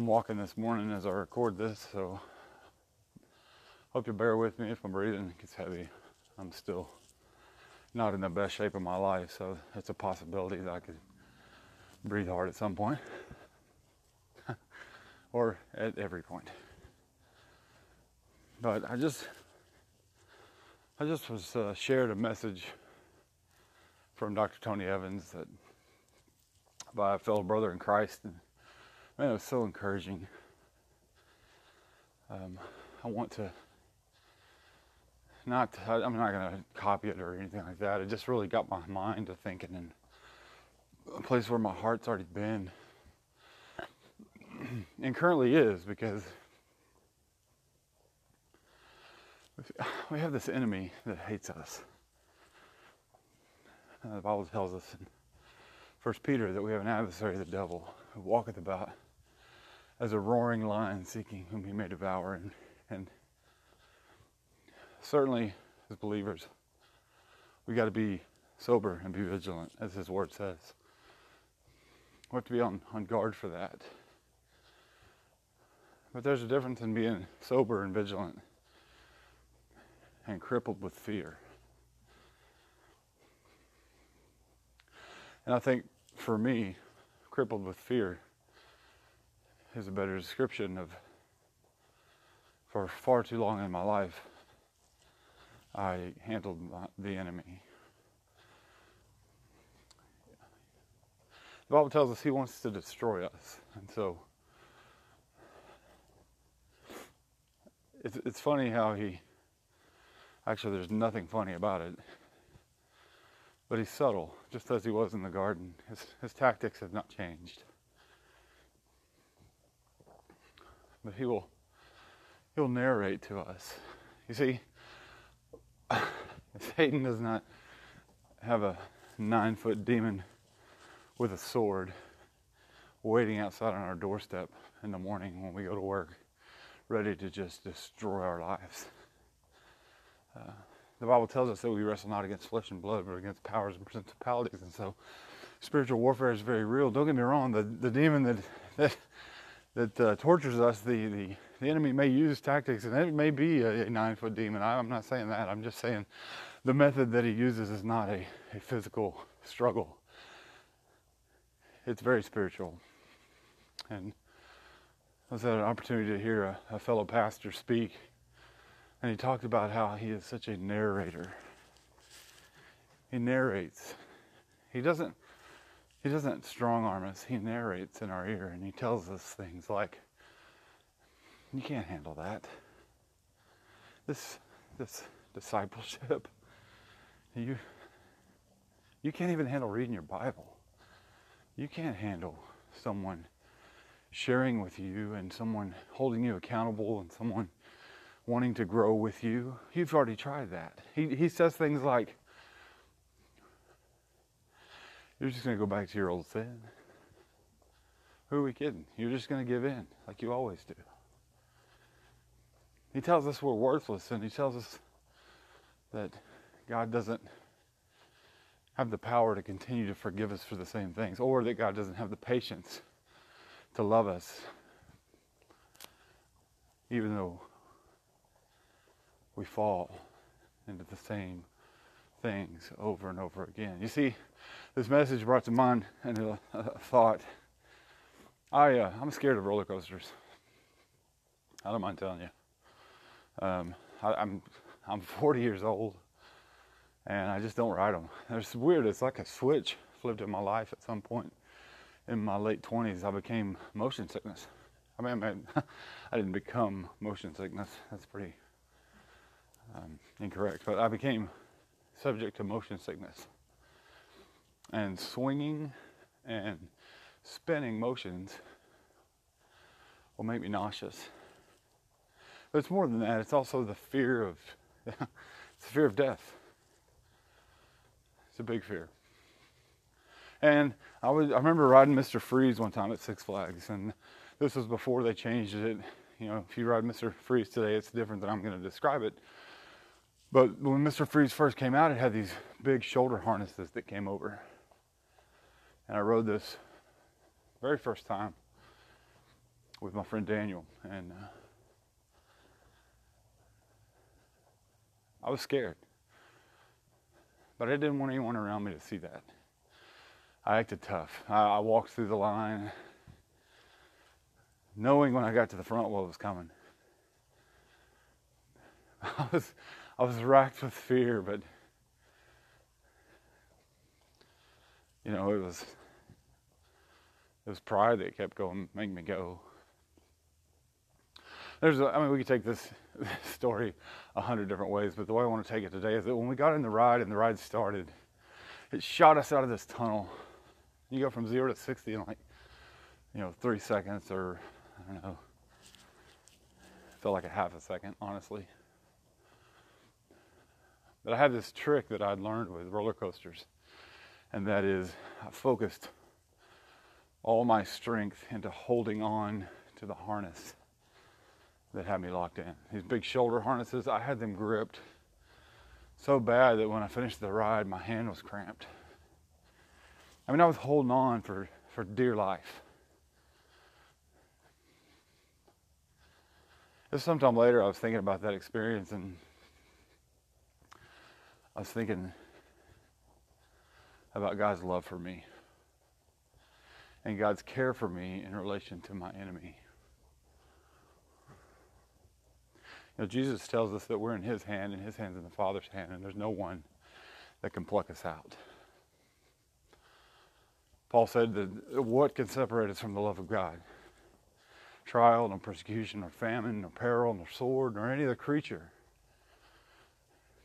I'm walking this morning as I record this, so hope you bear with me if I'm breathing gets heavy. I'm still not in the best shape of my life, so it's a possibility that I could breathe hard at some point or at every point. But I just I just was uh, shared a message from Dr. Tony Evans that by a fellow brother in Christ and man, it was so encouraging. Um, I want to not, I'm not going to copy it or anything like that. It just really got my mind to thinking and a place where my heart's already been and currently is because we have this enemy that hates us. Uh, the Bible tells us in First Peter that we have an adversary, the devil, who walketh about as a roaring lion seeking whom he may devour. And, and certainly, as believers, we got to be sober and be vigilant, as his word says. We have to be on, on guard for that. But there's a difference in being sober and vigilant and crippled with fear. And I think for me, crippled with fear is a better description of for far too long in my life I handled the enemy. The Bible tells us he wants to destroy us. And so it's, it's funny how he, actually, there's nothing funny about it. But he's subtle, just as he was in the garden. His, his tactics have not changed. But he will he'll narrate to us. You see, Satan does not have a nine foot demon with a sword waiting outside on our doorstep in the morning when we go to work, ready to just destroy our lives. Uh, the Bible tells us that we wrestle not against flesh and blood, but against powers and principalities. And so spiritual warfare is very real. Don't get me wrong, the, the demon that, that that uh, tortures us, the, the, the enemy may use tactics, and it may be a, a nine foot demon. I, am not saying that. I'm just saying the method that he uses is not a, a physical struggle, it's very spiritual. And I was had an opportunity to hear a, a fellow pastor speak, and he talked about how he is such a narrator. He narrates. He doesn't he doesn't strong arm us, he narrates in our ear and he tells us things like, You can't handle that. This this discipleship. You you can't even handle reading your Bible. You can't handle someone sharing with you and someone holding you accountable and someone wanting to grow with you. You've already tried that. He, he says things like, you're just going to go back to your old sin. Who are we kidding? You're just going to give in like you always do. He tells us we're worthless, and he tells us that God doesn't have the power to continue to forgive us for the same things, or that God doesn't have the patience to love us, even though we fall into the same things over and over again. You see, this message brought to mind and a, a thought. I uh, I'm scared of roller coasters. I don't mind telling you. Um, I, I'm I'm 40 years old, and I just don't ride them. It's weird. It's like a switch flipped in my life at some point in my late 20s. I became motion sickness. I mean, I, mean, I didn't become motion sickness. That's pretty um, incorrect. But I became subject to motion sickness and swinging and spinning motions will make me nauseous. But it's more than that. It's also the fear of it's the fear of death. It's a big fear. And I was I remember riding Mr. Freeze one time at Six Flags, and this was before they changed it. You know, if you ride Mr. Freeze today, it's different than I'm going to describe it. But when Mr. Freeze first came out, it had these big shoulder harnesses that came over and I rode this very first time. with my friend Daniel, and uh, I was scared, but I didn't want anyone around me to see that. I acted tough. I, I walked through the line, knowing when I got to the front what was coming. I was, I was racked with fear, but you know, it was it was pride that kept going, making me go. There's, a, I mean, we could take this, this story a hundred different ways, but the way I want to take it today is that when we got in the ride and the ride started, it shot us out of this tunnel. You go from zero to sixty in like, you know, three seconds, or I don't know. Felt like a half a second, honestly. But I had this trick that I'd learned with roller coasters, and that is I focused all my strength into holding on to the harness that had me locked in. These big shoulder harnesses, I had them gripped so bad that when I finished the ride, my hand was cramped. I mean, I was holding on for, for dear life. Just sometime later, I was thinking about that experience and I was thinking about God's love for me and God's care for me in relation to my enemy. You know, Jesus tells us that we're in His hand, and His hand's in the Father's hand, and there's no one that can pluck us out. Paul said that what can separate us from the love of God? Trial, nor persecution, nor famine, nor peril, nor sword, nor any other creature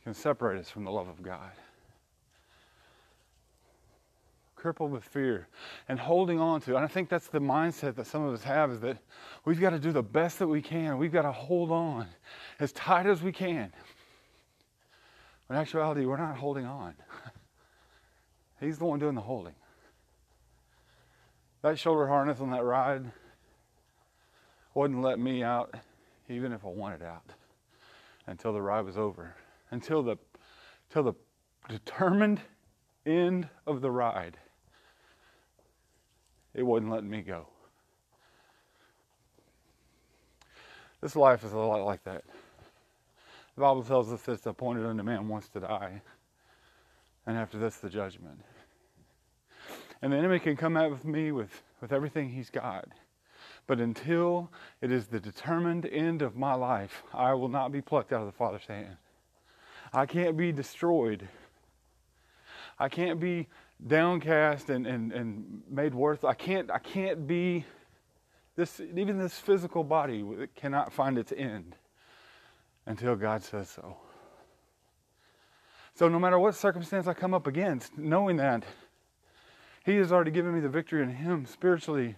can separate us from the love of God crippled with fear and holding on to. And I think that's the mindset that some of us have is that we've got to do the best that we can. We've got to hold on as tight as we can. in actuality, we're not holding on. He's the one doing the holding. That shoulder harness on that ride wouldn't let me out, even if I wanted out, until the ride was over. Until the, until the determined end of the ride it wasn't letting me go. This life is a lot like that. The Bible tells us that it's appointed unto man once to die, and after this, the judgment. And the enemy can come at me with, with everything he's got. But until it is the determined end of my life, I will not be plucked out of the Father's hand. I can't be destroyed. I can't be downcast and, and, and made worth. I can't, I can't be this, even this physical body cannot find its end until God says so. So, no matter what circumstance I come up against, knowing that He has already given me the victory in Him spiritually,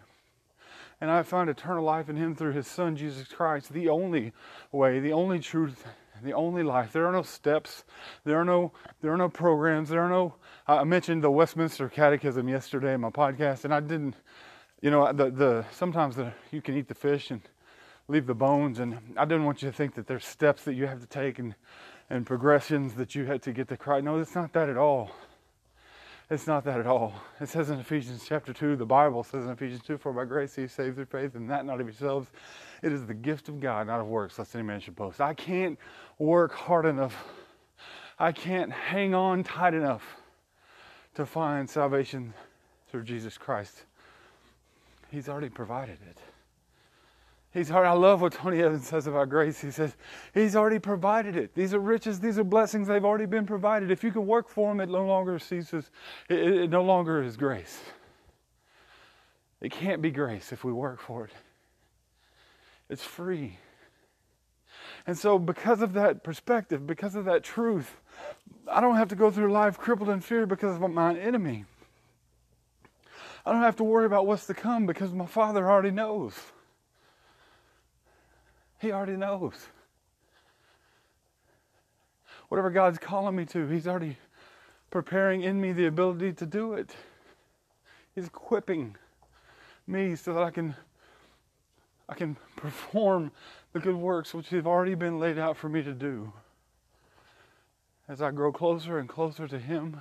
and I find eternal life in Him through His Son, Jesus Christ, the only way, the only truth, the only life. There are no steps. There are no there are no programs. There are no. I mentioned the Westminster Catechism yesterday in my podcast, and I didn't. You know, the the sometimes the, you can eat the fish and leave the bones, and I didn't want you to think that there's steps that you have to take and and progressions that you had to get to Christ. No, it's not that at all. It's not that at all. It says in Ephesians chapter 2, the Bible says in Ephesians 2, For by grace he saved through faith, and that not of yourselves. It is the gift of God, not of works, lest any man should boast. I can't work hard enough. I can't hang on tight enough to find salvation through Jesus Christ. He's already provided it. He's already, I love what Tony Evans says about grace. He says, He's already provided it. These are riches, these are blessings, they've already been provided. If you can work for them, it no longer ceases, it, it no longer is grace. It can't be grace if we work for it, it's free. And so, because of that perspective, because of that truth, I don't have to go through life crippled in fear because of my enemy. I don't have to worry about what's to come because my Father already knows. He already knows. Whatever God's calling me to, He's already preparing in me the ability to do it. He's equipping me so that I can I can perform the good works which have already been laid out for me to do. As I grow closer and closer to Him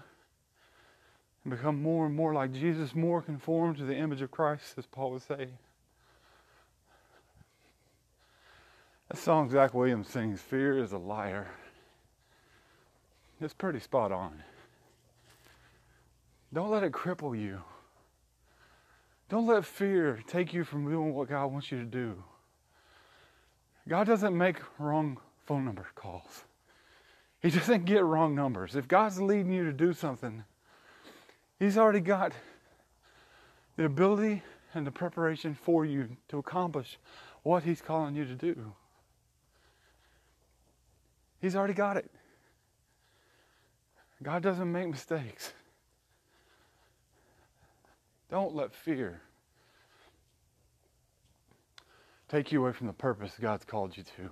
and become more and more like Jesus, more conformed to the image of Christ, as Paul would say. That song Zach Williams sings, Fear is a Liar. It's pretty spot on. Don't let it cripple you. Don't let fear take you from doing what God wants you to do. God doesn't make wrong phone number calls. He doesn't get wrong numbers. If God's leading you to do something, He's already got the ability and the preparation for you to accomplish what He's calling you to do. He's already got it. God doesn't make mistakes. Don't let fear take you away from the purpose God's called you to.